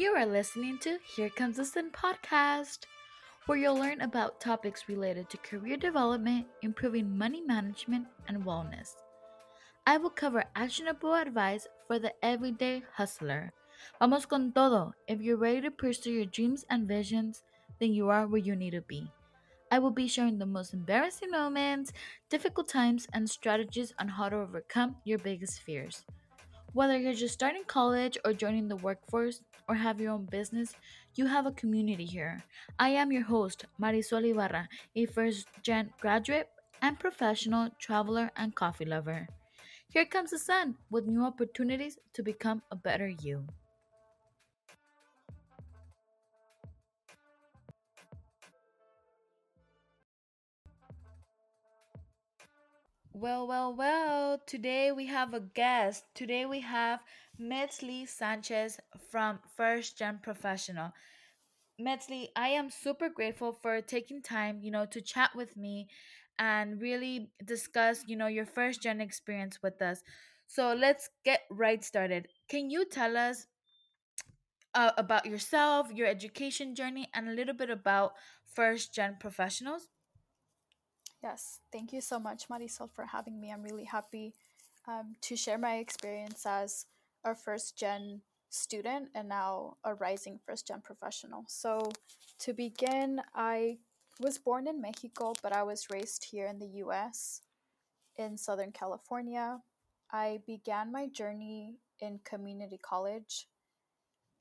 You are listening to Here Comes the Sun podcast, where you'll learn about topics related to career development, improving money management, and wellness. I will cover actionable advice for the everyday hustler. Vamos con todo. If you're ready to pursue your dreams and visions, then you are where you need to be. I will be sharing the most embarrassing moments, difficult times, and strategies on how to overcome your biggest fears. Whether you're just starting college or joining the workforce or have your own business, you have a community here. I am your host, Marisol Ibarra, a first gen graduate and professional traveler and coffee lover. Here comes the sun with new opportunities to become a better you. Well, well, well, today we have a guest. Today we have Metzli Sanchez from First Gen Professional. Metzli, I am super grateful for taking time, you know, to chat with me and really discuss, you know, your first gen experience with us. So let's get right started. Can you tell us uh, about yourself, your education journey, and a little bit about first gen professionals? Yes, thank you so much, Marisol, for having me. I'm really happy um, to share my experience as a first gen student and now a rising first gen professional. So, to begin, I was born in Mexico, but I was raised here in the US in Southern California. I began my journey in community college.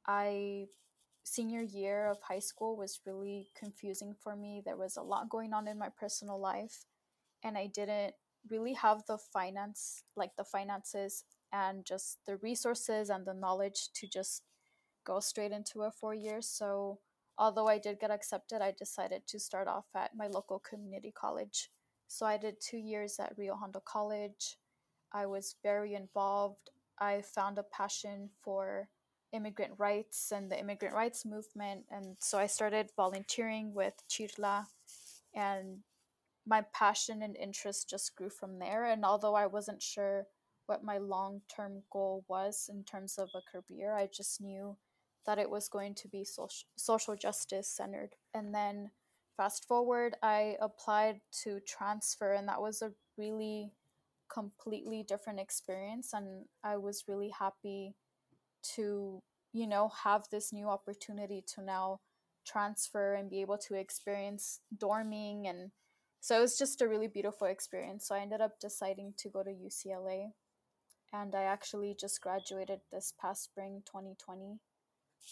I senior year of high school was really confusing for me. There was a lot going on in my personal life, and I didn't really have the finance, like the finances and just the resources and the knowledge to just go straight into a four years. So, although I did get accepted, I decided to start off at my local community college. So, I did two years at Rio Hondo College. I was very involved. I found a passion for immigrant rights and the immigrant rights movement. And so I started volunteering with Chirla, and my passion and interest just grew from there. And although I wasn't sure what my long term goal was in terms of a career, I just knew that it was going to be social, social justice centered. And then fast forward, I applied to transfer, and that was a really completely different experience. And I was really happy to you know have this new opportunity to now transfer and be able to experience dorming and so it was just a really beautiful experience. So i ended up deciding to go to ucla and i actually just graduated this past spring 2020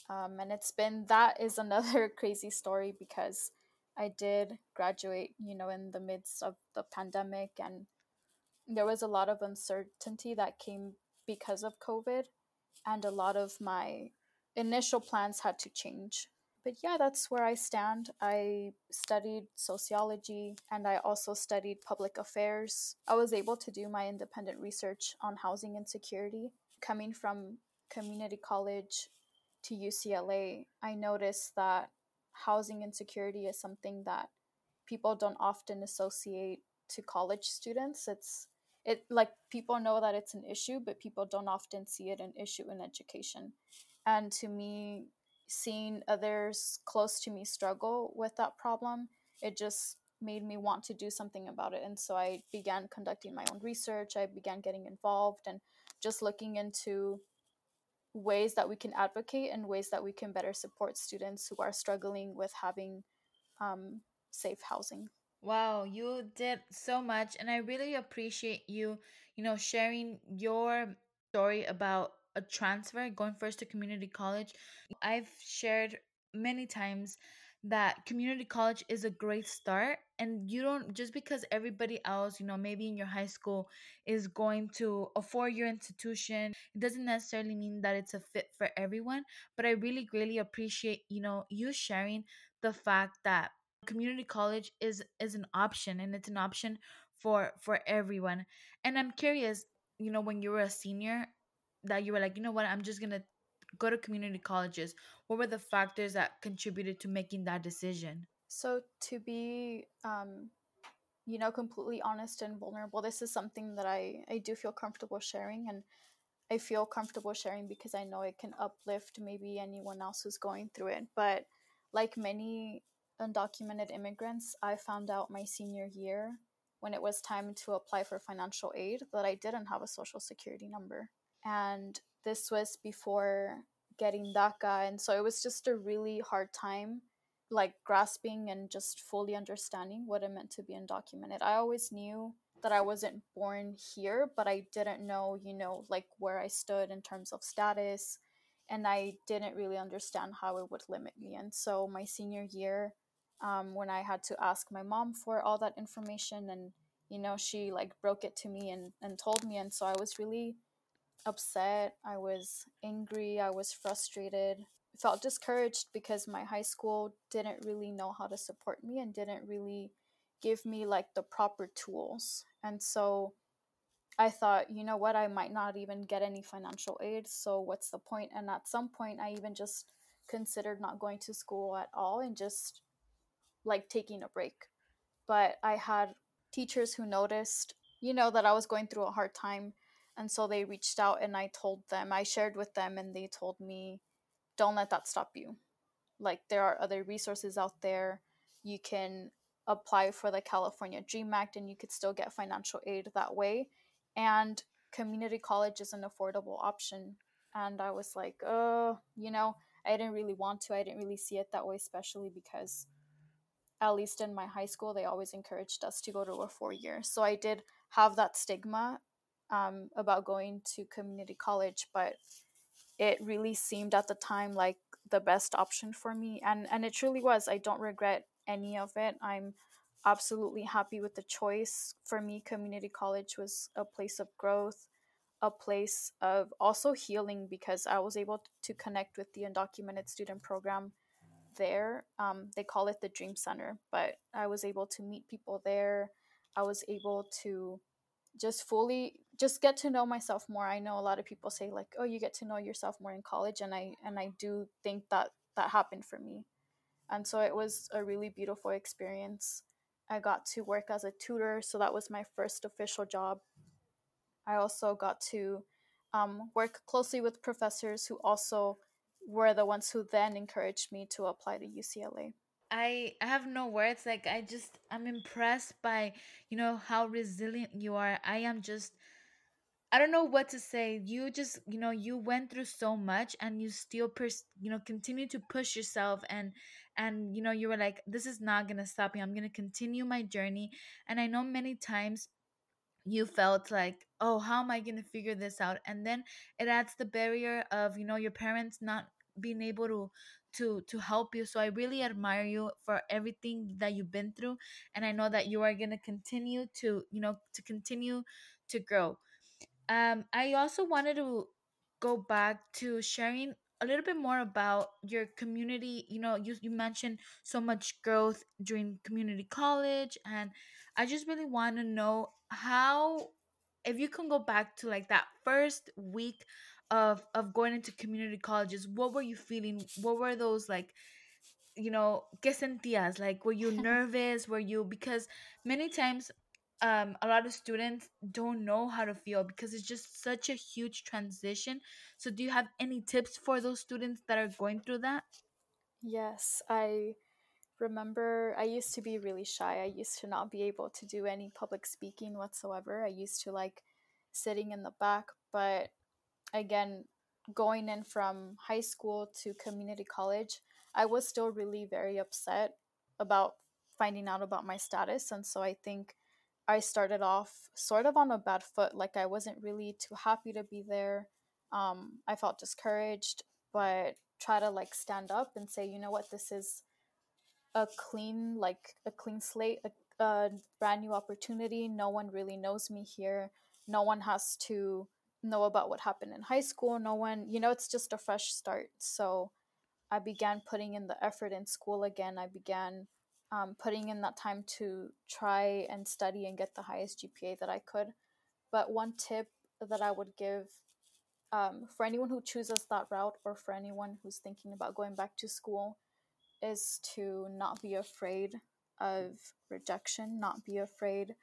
um, and it's been that is another crazy story because i did graduate you know in the midst of the pandemic and there was a lot of uncertainty that came because of covid and a lot of my initial plans had to change. But yeah, that's where I stand. I studied sociology and I also studied public affairs. I was able to do my independent research on housing insecurity. Coming from community college to UCLA, I noticed that housing insecurity is something that people don't often associate to college students. It's it like people know that it's an issue but people don't often see it an issue in education. And to me seeing others close to me struggle with that problem it just made me want to do something about it. And so i began conducting my own research i began getting involved and just looking into ways that we can advocate and ways that we can better support students who are struggling with having um, safe housing Wow, you did so much, and I really appreciate you, you know, sharing your story about a transfer going first to community college. I've shared many times that community college is a great start, and you don't just because everybody else, you know, maybe in your high school is going to a four year institution, it doesn't necessarily mean that it's a fit for everyone. But I really greatly appreciate, you know, you sharing the fact that community college is is an option and it's an option for for everyone. And i'm curious you know when you were a senior that you were like you know what? I'm just gonna go to community colleges. What were the factors that contributed to making that decision? So to be um, you know completely honest and vulnerable this is something that i i do feel comfortable sharing and I feel comfortable sharing because I know it can uplift maybe anyone else who's going through it. But like many undocumented immigrants, I found out my senior year when it was time to apply for financial aid that I didn't have a social security number. And this was before getting DACA. And so it was just a really hard time, like grasping and just fully understanding what it meant to be undocumented. I always knew that I wasn't born here, but I didn't know, you know, like where I stood in terms of status. And I didn't really understand how it would limit me. And so my senior year, um, when I had to ask my mom for all that information and, you know, she like broke it to me and, and told me. And so I was really upset. I was angry. I was frustrated. felt discouraged because my high school didn't really know how to support me and didn't really give me like the proper tools. And so I thought, you know what, I might not even get any financial aid. So what's the point? And at some point, I even just considered not going to school at all and just like taking a break. But I had teachers who noticed, you know, that I was going through a hard time. And so they reached out and I told them, I shared with them, and they told me, don't let that stop you. Like, there are other resources out there. You can apply for the California Dream Act and you could still get financial aid that way. And community college is an affordable option. And I was like, oh, you know, I didn't really want to. I didn't really see it that way, especially because, at least in my high school, they always encouraged us to go to a four year. So I did have that stigma um, about going to community college, but it really seemed at the time like the best option for me. And, and it truly was. I don't regret any of it. I'm absolutely happy with the choice. For me, community college was a place of growth, a place of also healing because I was able to connect with the undocumented student program there. Um, they call it the Dream Center, but I was able to meet people there. I was able to just fully just get to know myself more. I know a lot of people say like, "Oh, you get to know yourself more in college," and I and I do think that that happened for me. And so it was a really beautiful experience. I got to work as a tutor, so that was my first official job. I also got to um, work closely with professors who also were the ones who then encouraged me to apply to UCLA. I have no words. Like I just I'm impressed by you know how resilient you are. I am just I don't know what to say. You just, you know, you went through so much and you still pers- you know, continue to push yourself and and you know, you were like this is not going to stop me. I'm going to continue my journey. And I know many times you felt like, "Oh, how am I going to figure this out?" And then it adds the barrier of, you know, your parents not being able to to to help you so i really admire you for everything that you've been through and i know that you are going to continue to you know to continue to grow um, I also wanted to go back to sharing a little bit more about your community. You know, you, you mentioned so much growth during community college, and I just really want to know how, if you can go back to like that first week of of going into community colleges, what were you feeling? What were those like? you know, ¿qué sentías? Like, were you nervous? Were you, because many times um, a lot of students don't know how to feel because it's just such a huge transition. So, do you have any tips for those students that are going through that? Yes, I remember I used to be really shy. I used to not be able to do any public speaking whatsoever. I used to like sitting in the back, but again, going in from high school to community college, I was still really very upset about finding out about my status. And so I think I started off sort of on a bad foot. Like I wasn't really too happy to be there. Um, I felt discouraged, but try to like stand up and say, you know what, this is a clean, like a clean slate, a, a brand new opportunity. No one really knows me here. No one has to know about what happened in high school. No one, you know, it's just a fresh start. So I began putting in the effort in school again. I began um, putting in that time to try and study and get the highest GPA that I could. But one tip that I would give um, for anyone who chooses that route or for anyone who's thinking about going back to school is to not be afraid of rejection, not be afraid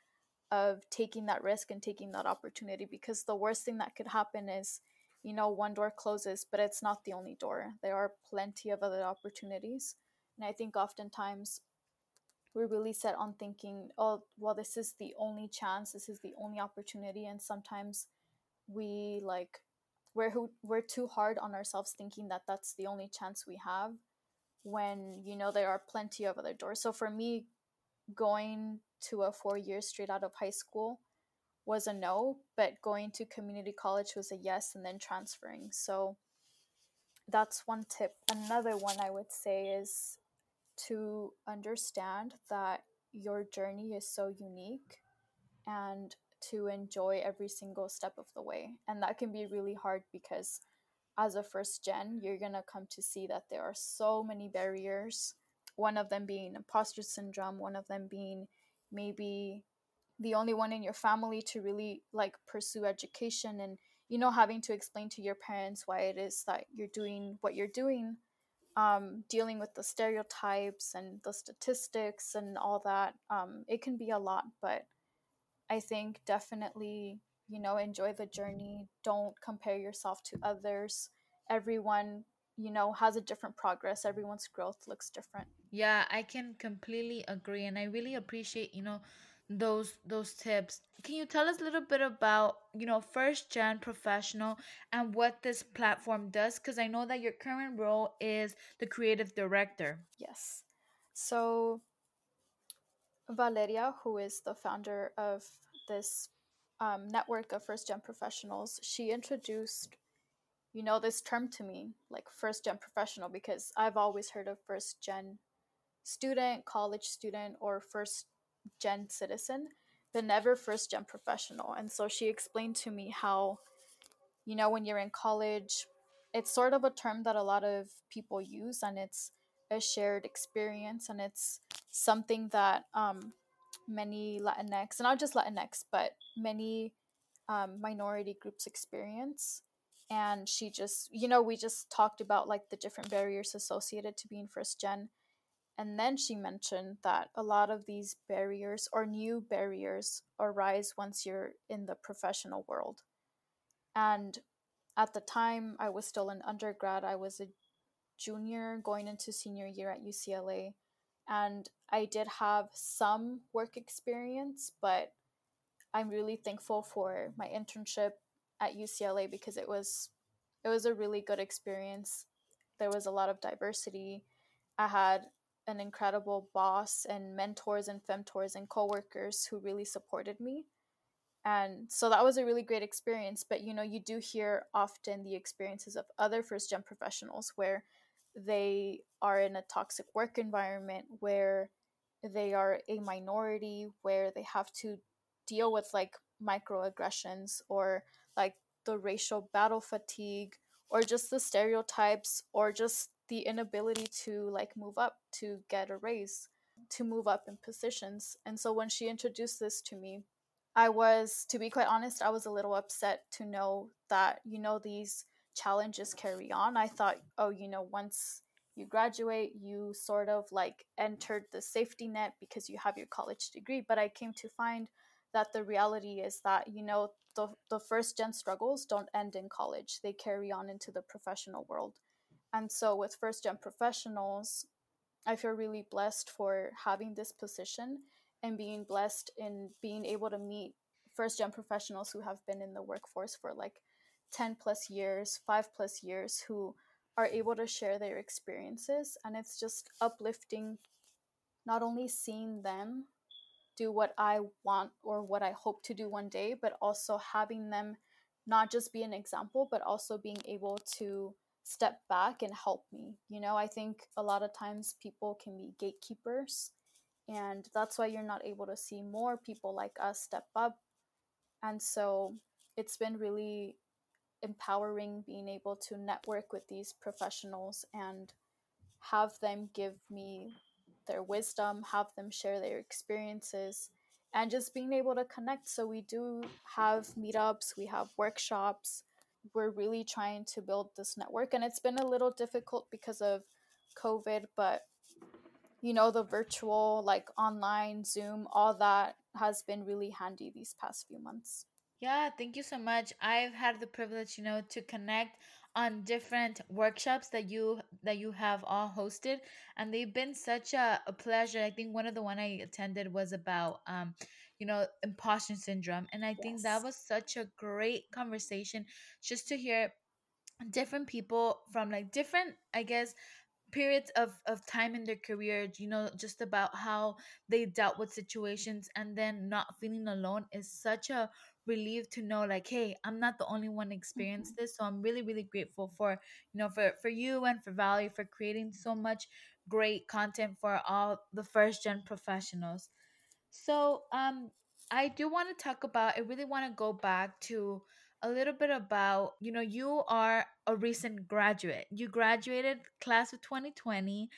of taking that risk and taking that opportunity because the worst thing that could happen is you know, one door closes, but it's not the only door. There are plenty of other opportunities. And I think oftentimes we're really set on thinking, oh, well, this is the only chance, this is the only opportunity. And sometimes we like, we're, who, we're too hard on ourselves thinking that that's the only chance we have when, you know, there are plenty of other doors. So for me, going to a four years straight out of high school was a no, but going to community college was a yes, and then transferring. So that's one tip. Another one I would say is to understand that your journey is so unique and to enjoy every single step of the way. And that can be really hard because as a first gen, you're going to come to see that there are so many barriers. One of them being imposter syndrome, one of them being maybe the only one in your family to really like pursue education and you know having to explain to your parents why it is that you're doing what you're doing um, dealing with the stereotypes and the statistics and all that um, it can be a lot but i think definitely you know enjoy the journey. Don't compare yourself to others. Everyone you know has a different progress. Everyone's growth looks different. Yeah i can completely agree and i really appreciate you know those those tips. Can you tell us a little bit about you know first gen professional and what this platform does? Because i know that your current role is the creative director. Yes. So valeria who is the founder of this um, network of first gen professionals she introduced you know this term to me like first gen professional because i've always heard of first gen student college student or first gen citizen, but never first gen professional. And so she explained to me how, you know, when you're in college, it's sort of a term that a lot of people use and it's a shared experience and it's something that um, many Latinx, and not just Latinx, but many um, minority groups experience. And she just, you know, we just talked about like the different barriers associated to being first gen and then she mentioned that a lot of these barriers or new barriers arise once you're in the professional world. And at the time, I was still an undergrad. I was a junior going into senior year at UCLA. And I did have some work experience, but I'm really thankful for my internship at UCLA because it was it was a really good experience. There was a lot of diversity. I had an incredible boss and mentors and femtors and coworkers who really supported me. And so that was a really great experience. But you know, you do hear often the experiences of other first gen professionals where they are in a toxic work environment, where they are a minority, where they have to deal with like microaggressions or like the racial battle fatigue or just the stereotypes or just the inability to like move up to get a raise to move up in positions. And so when she introduced this to me i was to be quite honest i was a little upset to know that you know these challenges carry on. I thought oh you know once you graduate you sort of like entered the safety net because you have your college degree. But i came to find that the reality is that you know the, the first gen struggles don't end in college. They carry on into the professional world. And so with first gen professionals, I feel really blessed for having this position and being blessed in being able to meet first gen professionals who have been in the workforce for like 10 plus years, 5 plus years who are able to share their experiences. And it's just uplifting not only seeing them do what I want or what I hope to do one day, but also having them not just be an example, but also being able to step back and help me. You know, I think a lot of times people can be gatekeepers, and that's why you're not able to see more people like us step up. And so it's been really empowering being able to network with these professionals and have them give me their wisdom, have them share their experiences, and just being able to connect. So we do have meetups, we have workshops we're really trying to build this network and it's been a little difficult because of covid but you know the virtual like online zoom all that has been really handy these past few months Yeah, thank you so much. I've had the privilege, you know, to connect on different workshops that you that you have all hosted and they've been such a, a pleasure. I think one of the one I attended was about um you know imposter syndrome and I think that was such a great conversation just to hear different people from like different I guess periods of of time in their career you know just about how they dealt with situations and then not feeling alone is such a relief to know like hey i'm not the only one experienced this so i'm really really grateful for you know for for you and for valley for creating so much great content for all the first gen professionals so, um, I do want to talk about, I really want to go back to a little bit about, you know, you are a recent graduate. You graduated class of 2020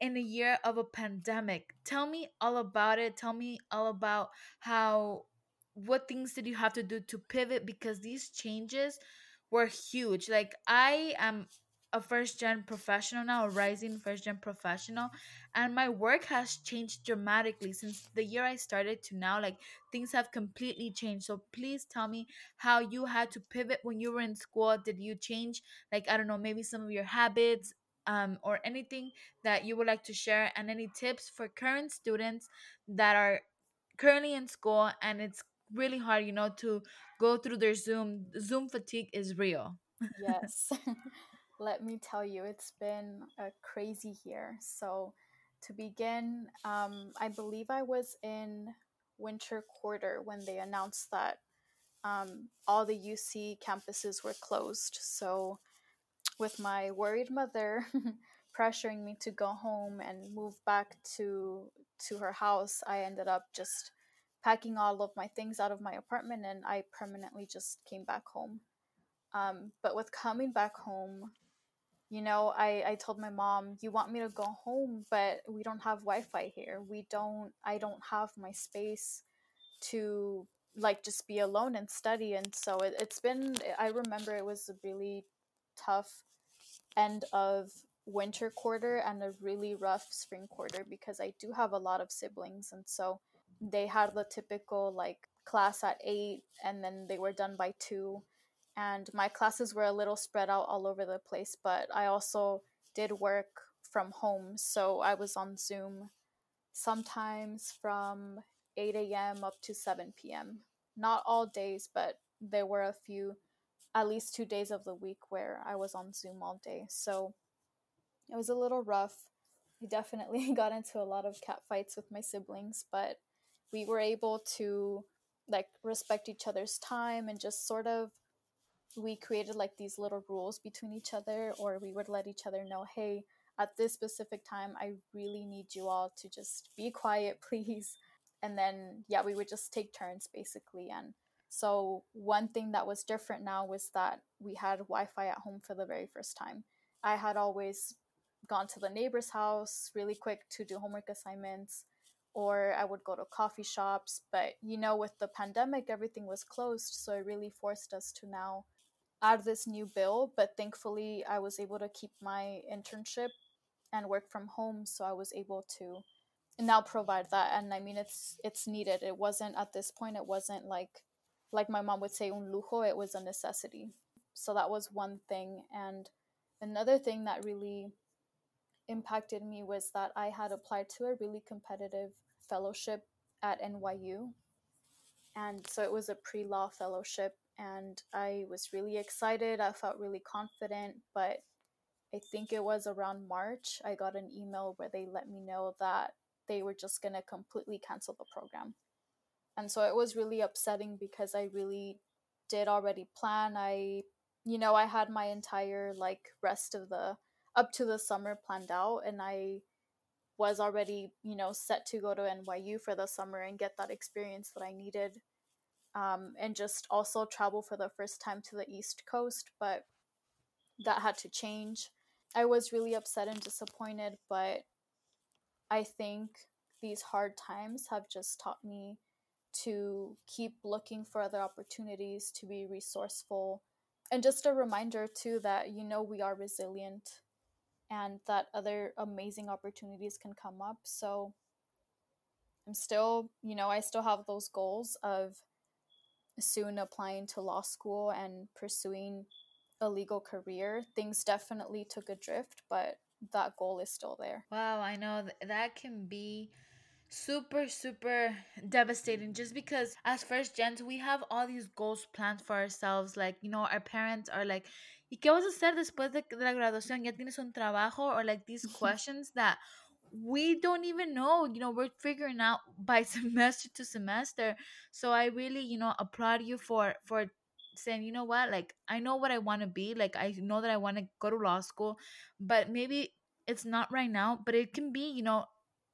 in a year of a pandemic. Tell me all about it. Tell me all about how, what things did you have to do to pivot because these changes were huge. Like, I am a first gen professional now, a rising first gen professional, and my work has changed dramatically since the year I started to now. Like, things have completely changed. So, please tell me how you had to pivot when you were in school. Did you change, like, I don't know, maybe some of your habits? Um, or anything that you would like to share and any tips for current students that are currently in school and it's really hard you know to go through their zoom zoom fatigue is real Yes. Let me tell you, it's been a crazy year. So, to begin, um, I believe I was in winter quarter when they announced that um, all the UC campuses were closed. So, with my worried mother pressuring me to go home and move back to to her house, I ended up just packing all of my things out of my apartment and I permanently just came back home. Um, but with coming back home, you know, I, I told my mom, you want me to go home, but we don't have Wi Fi here. We don't, I don't have my space to like just be alone and study. And so it, it's been, I remember it was a really tough end of winter quarter and a really rough spring quarter because I do have a lot of siblings. And so they had the typical like class at eight and then they were done by two. And my classes were a little spread out all over the place, but I also did work from home. So I was on Zoom sometimes from 8 a.m. up to 7 p.m. Not all days, but there were a few, at least two days of the week where I was on Zoom all day. So it was a little rough. I definitely got into a lot of cat fights with my siblings, but we were able to like respect each other's time and just sort of we created like these little rules between each other or we would let each other know, "Hey, at this specific time, I really need you all to just be quiet, please." And then yeah, we would just take turns basically and so one thing that was different now was that we had Wi-Fi at home for the very first time. I had always gone to the neighbor's house really quick to do homework assignments or I would go to coffee shops. But you know, with the pandemic, everything was closed. So it really forced us to now add this new bill. But thankfully, I was able to keep my internship and work from home. So I was able to now provide that. And I mean, it's it's needed. It wasn't at this point. It wasn't like like my mom would say un lujo. It was a necessity. So that was one thing. And another thing that really impacted me was that I had applied to a really competitive fellowship at NYU. And so it was a pre law fellowship. And I was really excited. I felt really confident. But I think it was around March, I got an email where they let me know that they were just going to completely cancel the program. And so it was really upsetting because I really did already plan. I, you know, I had my entire like rest of the up to the summer planned out and I was already, you know, set to go to NYU for the summer and get that experience that I needed. Um, and just also travel for the first time to the East Coast, but that had to change. I was really upset and disappointed, but I think these hard times have just taught me to keep looking for other opportunities, to be resourceful, and just a reminder too that you know we are resilient and that other amazing opportunities can come up. So I'm still, you know, I still have those goals of soon applying to law school and pursuing a legal career, things definitely took a drift, but that goal is still there. Wow, I know that can be super super devastating just because as first gens we have all these goals planned for ourselves like you know our parents are like ¿y qué vas a hacer después de, de la graduación? ¿Ya tienes un trabajo? Or like these questions that we don't even know you know we're figuring out by semester to semester. So i really you know applaud you for for saying you know what? Like i know what i want to be. Like i know that i want to go to law school but maybe it's not right now but it can be you know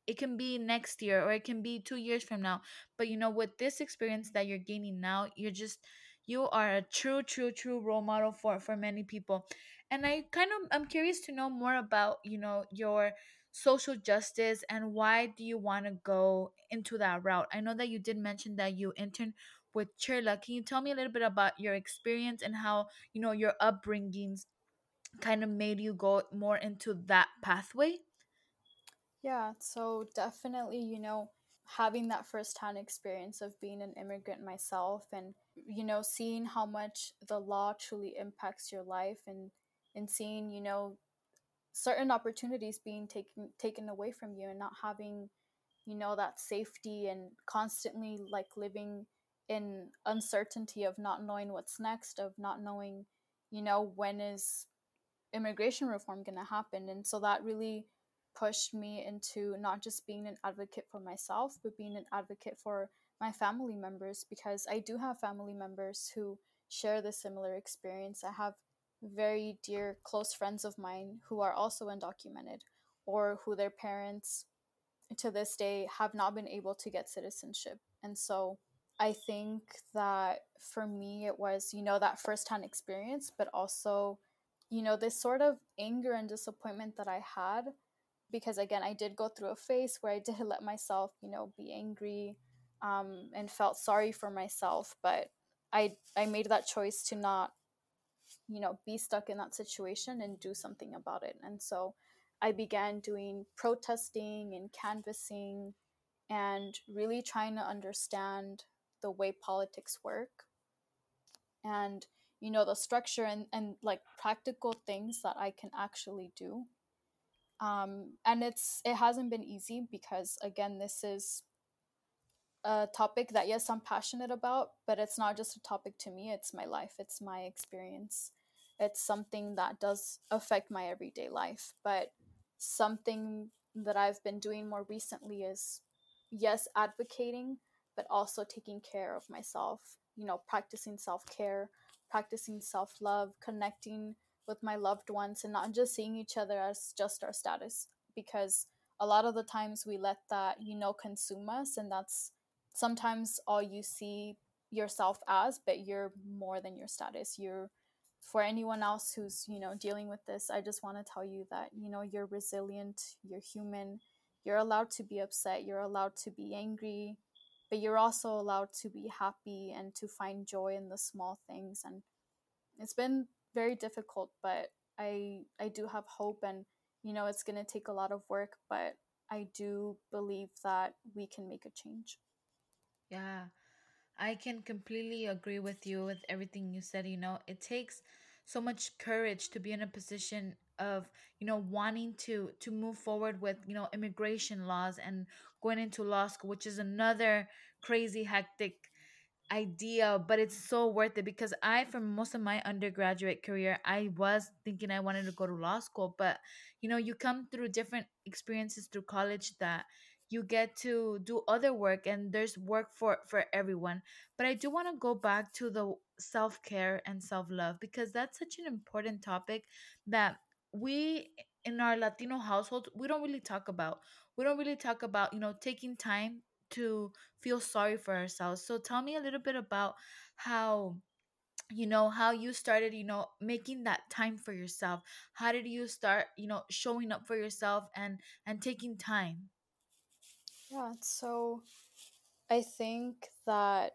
it can be next year or it can be two years from now. But you know with this experience that you're gaining now you're just you are a true true true role model for for many people and i kind of i'm curious to know more about you know your social justice and why do you want to go into that route i know that you did mention that you interned with Chirla. Can you tell me a little bit about your experience and how, you know, your upbringings kind of made you go more into that pathway? Yeah, so definitely, you know, having that firsthand experience of being an immigrant myself and, you know, seeing how much the law truly impacts your life and and seeing, you know, certain opportunities being taken taken away from you and not having, you know, that safety and constantly like living in uncertainty of not knowing what's next, of not knowing, you know, when is immigration reform going to happen. And so that really pushed me into not just being an advocate for myself, but being an advocate for my family members because I do have family members who share the similar experience. I have very dear, close friends of mine who are also undocumented or who their parents to this day have not been able to get citizenship. And so I think that for me, it was, you know, that firsthand experience, but also, you know, this sort of anger and disappointment that I had. Because again, I did go through a phase where I did let myself, you know, be angry um, and felt sorry for myself. But I, I made that choice to not, you know, be stuck in that situation and do something about it. And so I began doing protesting and canvassing and really trying to understand the way politics work and you know the structure and, and like practical things that i can actually do um, and it's it hasn't been easy because again this is a topic that yes i'm passionate about but it's not just a topic to me it's my life it's my experience. It's something that does affect my everyday life but something that i've been doing more recently is yes advocating but also taking care of myself, you know, practicing self care, practicing self love, connecting with my loved ones, and not just seeing each other as just our status. Because a lot of the times we let that, you know, consume us, and that's sometimes all you see yourself as, but you're more than your status. You're for anyone else who's you know dealing with this i just want to tell you that you know you're resilient you're human you're allowed to be upset you're allowed to be angry but you're also allowed to be happy and to find joy in the small things and it's been very difficult but i i do have hope and you know it's going to take a lot of work but i do believe that we can make a change. Yeah i can completely agree with you with everything you said you know it takes so much courage to be in a position of you know wanting to to move forward with you know immigration laws and going into law school which is another crazy hectic idea but it's so worth it because i for most of my undergraduate career i was thinking i wanted to go to law school but you know you come through different experiences through college that you get to do other work and there's work for for everyone. But i do want to go back to the self-care and self-love because that's such an important topic that we in our latino households we don't really talk about. We don't really talk about you know taking time to feel sorry for ourselves. So tell me a little bit about how you know how you started you know making that time for yourself. How did you start you know showing up for yourself and and taking time? Yeah so i think that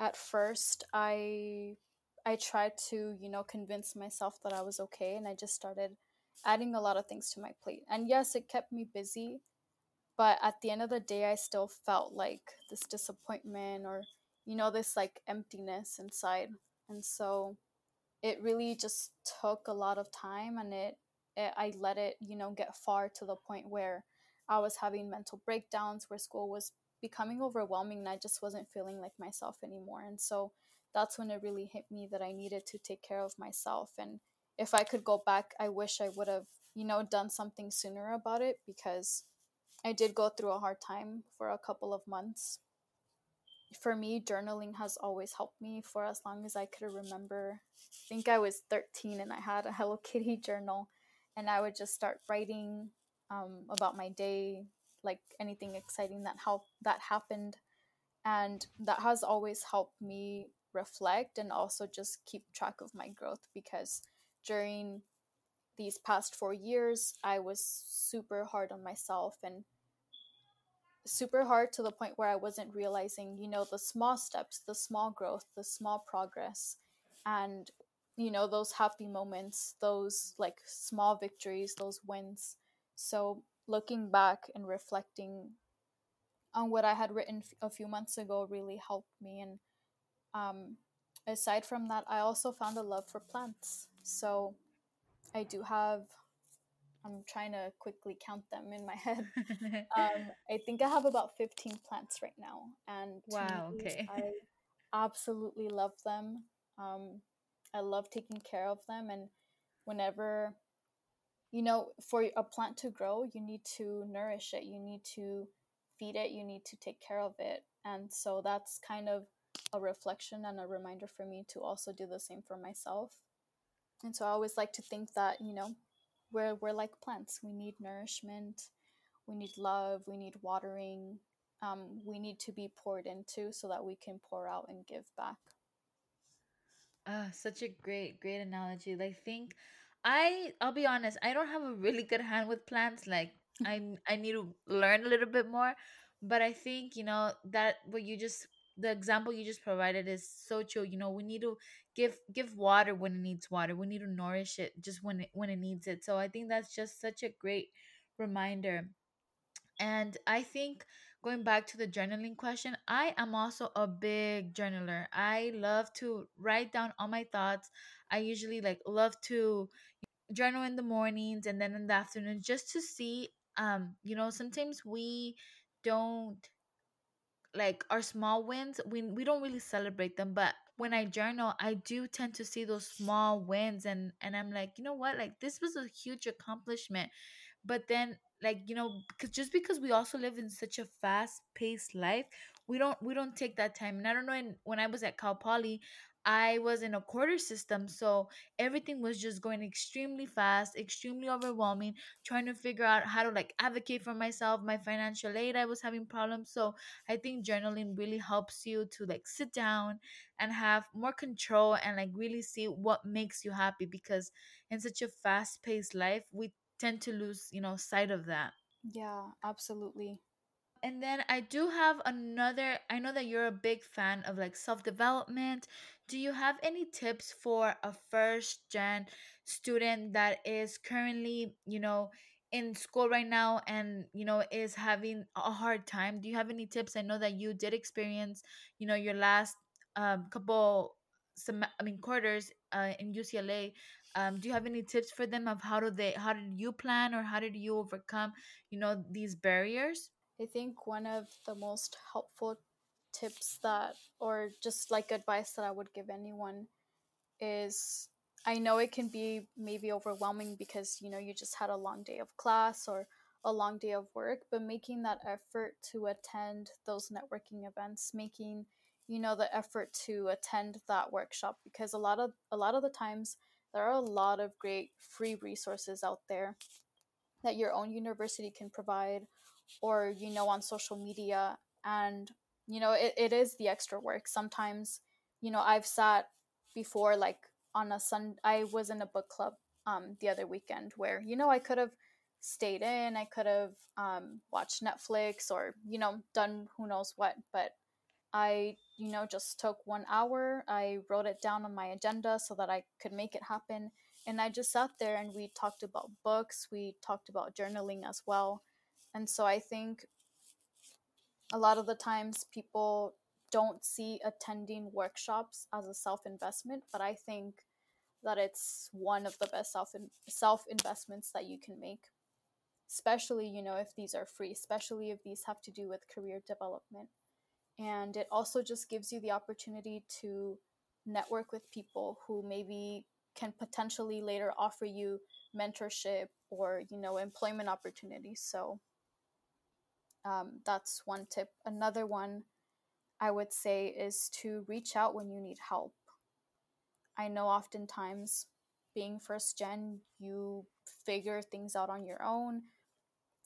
at first i i tried to you know convince myself that i was okay and i just started adding a lot of things to my plate. And yes it kept me busy but at the end of the day i still felt like this disappointment or you know, this like emptiness inside. And so it really just took a lot of time and it, it I let it, you know, get far to the point where I was having mental breakdowns where school was becoming overwhelming and I just wasn't feeling like myself anymore. And so that's when it really hit me that I needed to take care of myself. And if I could go back, I wish I would have, you know, done something sooner about it because I did go through a hard time for a couple of months. For me, journaling has always helped me for as long as I could remember. I think I was 13 and I had a Hello Kitty journal, and I would just start writing um, about my day, like anything exciting that helped that happened, and that has always helped me reflect and also just keep track of my growth because during these past four years, I was super hard on myself and super hard to the point where I wasn't realizing, you know, the small steps, the small growth, the small progress, and, you know, those happy moments, those like small victories, those wins. So, looking back and reflecting on what I had written a few months ago really helped me. And um, aside from that, I also found a love for plants. So, I do have I'm trying to quickly count them in my head. um, I think I have about 15 plants right now. And wow, me, okay. I absolutely love them. Um, I love taking care of them. And whenever, you know, for a plant to grow, you need to nourish it, you need to feed it, you need to take care of it. And so that's kind of a reflection and a reminder for me to also do the same for myself. And so I always like to think that, you know, we're we're like plants. We need nourishment, we need love, we need watering. Um, we need to be poured into so that we can pour out and give back. Ah, such a great, great analogy. Like think I I'll be honest, I don't have a really good hand with plants. Like I I need to learn a little bit more. But I think, you know, that what you just the example you just provided is so true. You know, we need to give give water when it needs water. We need to nourish it just when it when it needs it. So I think that's just such a great reminder. And I think going back to the journaling question, I am also a big journaler. I love to write down all my thoughts. I usually like love to journal in the mornings and then in the afternoon just to see um you know sometimes we don't like our small wins we we don't really celebrate them but when i journal i do tend to see those small wins and and i'm like you know what? Like this was a huge accomplishment. But then like you know because just because we also live in such a fast paced life we don't we don't take that time. And i don't know in, when i was at cal poly I was in a quarter system, so everything was just going extremely fast, extremely overwhelming, trying to figure out how to like advocate for myself, my financial aid, I was having problems. So I think journaling really helps you to like sit down and have more control and like really see what makes you happy because in such a fast paced life, we tend to lose, you know, sight of that. Yeah, absolutely and then I do have another. I know that you're a big fan of like self development. Do you have any tips for a first gen student that is currently, you know, in school right now and, you know, is having a hard time? Do you have any tips? I know that you did experience, you know, your last um, couple some I mean quarters uh, in UCLA. Um, do you have any tips for them of how do they how did you plan or how did you overcome you know these barriers? I think one of the most helpful tips that, or just like advice that I would give anyone is I know it can be maybe overwhelming because, you know, you just had a long day of class or a long day of work, but making that effort to attend those networking events, making, you know, the effort to attend that workshop because a lot of a lot of the times there are a lot of great free resources out there that your own university can provide or you know on social media. And you know it, it is the extra work. Sometimes you know i've sat before like on a sun i was in a book club um the other weekend where you know i could have stayed in i could have um watched netflix or you know done who knows what. But i you know just took one hour i wrote it down on my agenda so that i could make it happen. And i just sat there and we talked about books we talked about journaling as well and so I think a lot of the times people don't see attending workshops as a self investment, but I think that it's one of the best self self investments that you can make. Especially, you know, if these are free, especially if these have to do with career development. And it also just gives you the opportunity to network with people who maybe can potentially later offer you mentorship or you know employment opportunities so um, that's one tip. Another one i would say is to reach out when you need help. I know oftentimes being first gen you figure things out on your own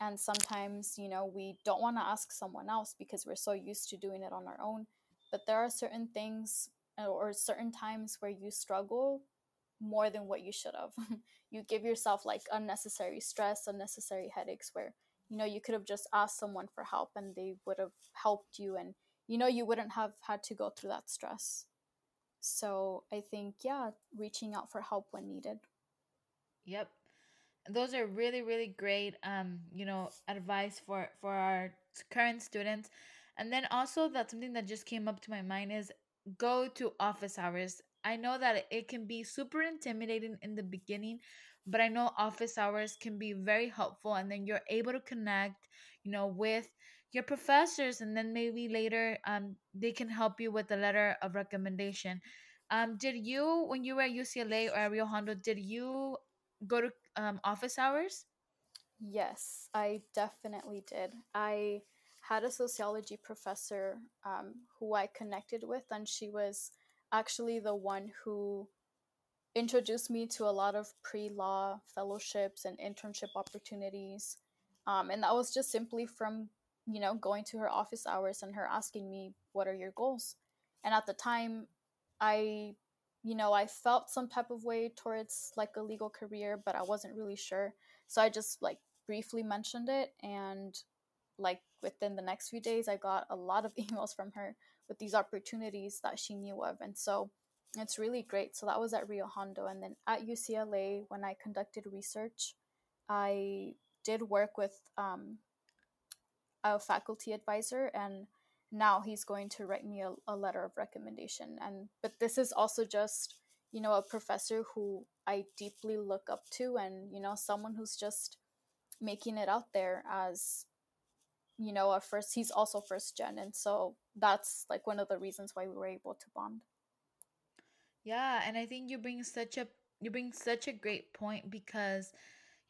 and sometimes you know we don't want to ask someone else because we're so used to doing it on our own. But there are certain things or certain times where you struggle more than what you should have. you give yourself like unnecessary stress, unnecessary headaches where you know you could have just asked someone for help and they would have helped you and you know you wouldn't have had to go through that stress. So, I think yeah, reaching out for help when needed. Yep. Those are really really great um, you know, advice for for our current students. And then also that something that just came up to my mind is go to office hours I know that it can be super intimidating in the beginning, but I know office hours can be very helpful and then you're able to connect, you know, with your professors and then maybe later um they can help you with a letter of recommendation. Um did you when you were at UCLA or at Rio Hondo, did you go to um office hours? Yes, I definitely did. I had a sociology professor um, who I connected with, and she was actually the one who introduced me to a lot of pre law fellowships and internship opportunities. Um, and that was just simply from, you know, going to her office hours and her asking me, What are your goals? And at the time, I, you know, I felt some type of way towards like a legal career, but I wasn't really sure. So I just like briefly mentioned it. And like within the next few days, I got a lot of emails from her with these opportunities that she knew of. And so it's really great. So that was at Rio Hondo. And then at UCLA, when I conducted research, I did work with um, a faculty advisor and now he's going to write me a, a letter of recommendation and but this is also just you know a professor who i deeply look up to and you know someone who's just making it out there as you know a first he's also first gen and so that's like one of the reasons why we were able to bond yeah and i think you bring such a you bring such a great point because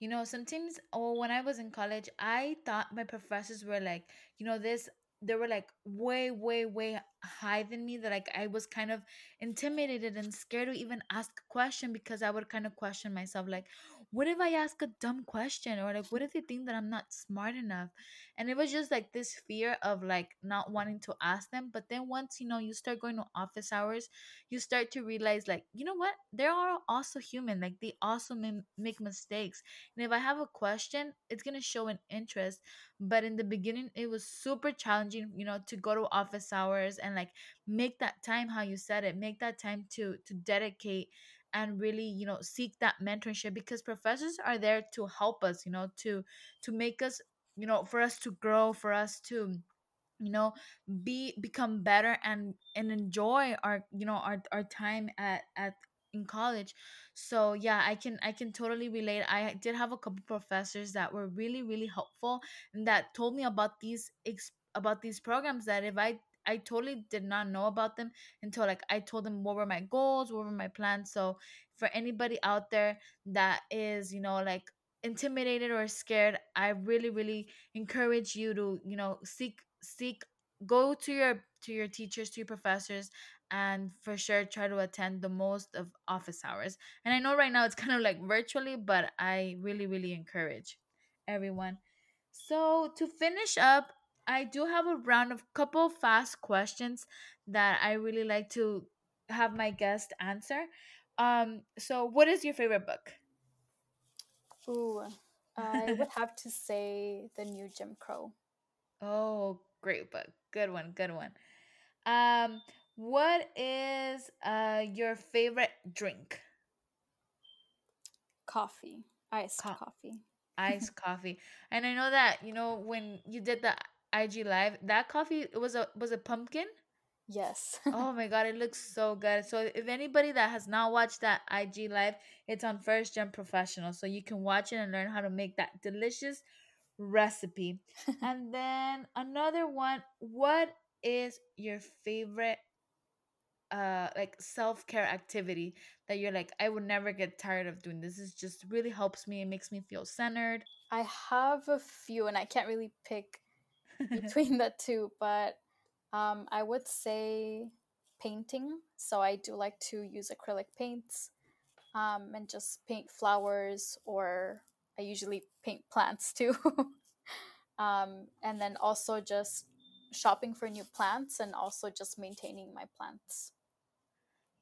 you know sometimes oh when i was in college i thought my professors were like you know this they were like way way way high than me that like i was kind of intimidated and scared to even ask a question because i would kind of question myself like what if I ask a dumb question or like what if they think that I'm not smart enough? And it was just like this fear of like not wanting to ask them. But then once you know you start going to office hours, you start to realize like, you know what? They are also human. Like they also make mistakes. And if I have a question, it's gonna show an interest. But in the beginning, it was super challenging, you know, to go to office hours and like make that time how you said it, make that time to to dedicate and really you know seek that mentorship because professors are there to help us you know to to make us you know for us to grow for us to you know be become better and and enjoy our you know our, our time at at in college. So yeah i can i can totally relate. I did have a couple professors that were really really helpful and that told me about these ex- about these programs that if i I totally did not know about them until like I told them what were my goals, what were my plans. So for anybody out there that is, you know, like intimidated or scared, I really really encourage you to, you know, seek seek go to your to your teachers, to your professors and for sure try to attend the most of office hours. And I know right now it's kind of like virtually, but I really really encourage everyone. So to finish up, I do have a round of couple fast questions that I really like to have my guest answer. Um, so what is your favorite book? Ooh, I would have to say The New Jim Crow. Oh, great book. Good one, good one. Um, what is uh your favorite drink? Coffee. Iced Co- coffee. Iced coffee. And I know that, you know, when you did the IG live, that coffee was a was a pumpkin. Yes. Oh my god, it looks so good. So if anybody that has not watched that IG live, it's on First Gen Professional. So you can watch it and learn how to make that delicious recipe. and then another one, what is your favorite uh like self-care activity that you're like I would never get tired of doing this. This just really helps me. It makes me feel centered. I have a few, and I can't really pick between the two, but um, I would say painting. So I do like to use acrylic paints um, and just paint flowers, or I usually paint plants too. um, and then also just shopping for new plants and also just maintaining my plants.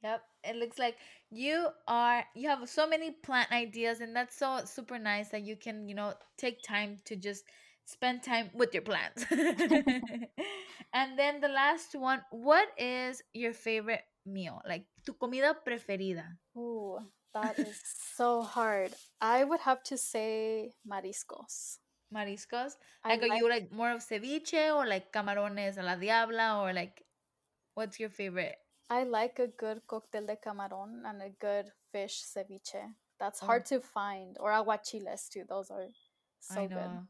Yep, it looks like you are you have so many plant ideas and that's so super nice that you can, you know, take time to just spend time with your plants. and then the last one, what is your favorite meal? Like tu comida preferida? Ooh, that is so hard. I would have to say mariscos. Mariscos? I Like are like you like more of ceviche or like camarones a la diabla or like what's your favorite? I like a good cóctel de camarón and a good fish ceviche. That's Oh, hard to find. Or aguachiles too. Those are I so good.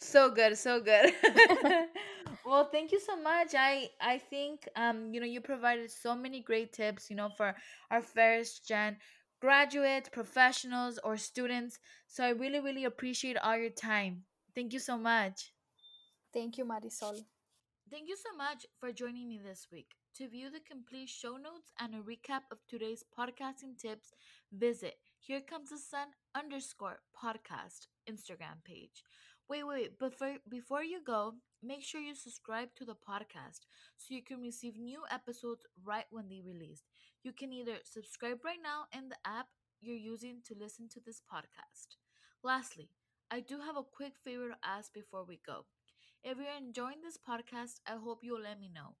Know. So good, so good. well, thank you so much. I I think um you know you provided so many great tips, you know, for our first gen graduates, professionals or students. So I really really appreciate all your time. Thank you so much. Thank you, Marisol. Thank you so much for joining me this week. To view the complete show notes and a recap of today's podcasting tips, visit Here Comes the Sun underscore podcast Instagram page. Wait, wait, before before you go, make sure you subscribe to the podcast so you can receive new episodes right when they release. You can either subscribe right now in the app you're using to listen to this podcast. Lastly, I do have a quick favor to ask before we go. If you're enjoying this podcast, I hope you'll let me know.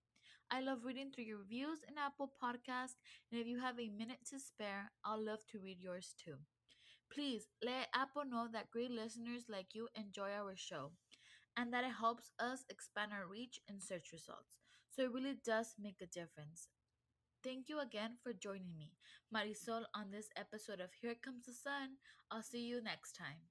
I love reading through your reviews in Apple Podcast, and if you have a minute to spare, I'll love to read yours too. Please let Apple know that great listeners like you enjoy our show and that it helps us expand our reach in search results. So it really does make a difference. Thank you again for joining me, Marisol, on this episode of Here Comes the Sun. I'll see you next time.